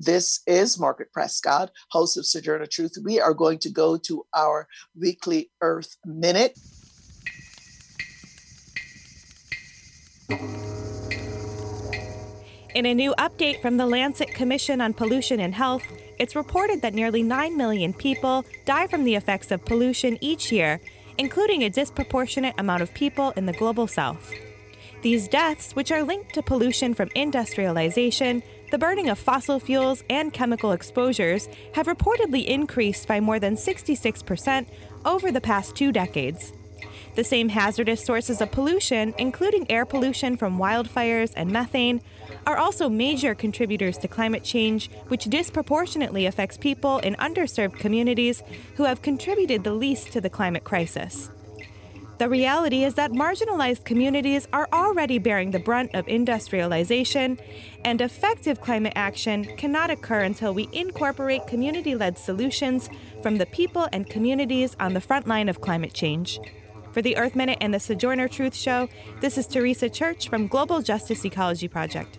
this is Margaret Prescott, host of Sojourner Truth. We are going to go to our weekly Earth Minute. In a new update from the Lancet Commission on Pollution and Health, it's reported that nearly 9 million people die from the effects of pollution each year, including a disproportionate amount of people in the global south. These deaths, which are linked to pollution from industrialization, the burning of fossil fuels, and chemical exposures, have reportedly increased by more than 66% over the past two decades. The same hazardous sources of pollution, including air pollution from wildfires and methane, are also major contributors to climate change, which disproportionately affects people in underserved communities who have contributed the least to the climate crisis. The reality is that marginalized communities are already bearing the brunt of industrialization, and effective climate action cannot occur until we incorporate community led solutions from the people and communities on the front line of climate change. For the Earth Minute and the Sojourner Truth Show, this is Teresa Church from Global Justice Ecology Project.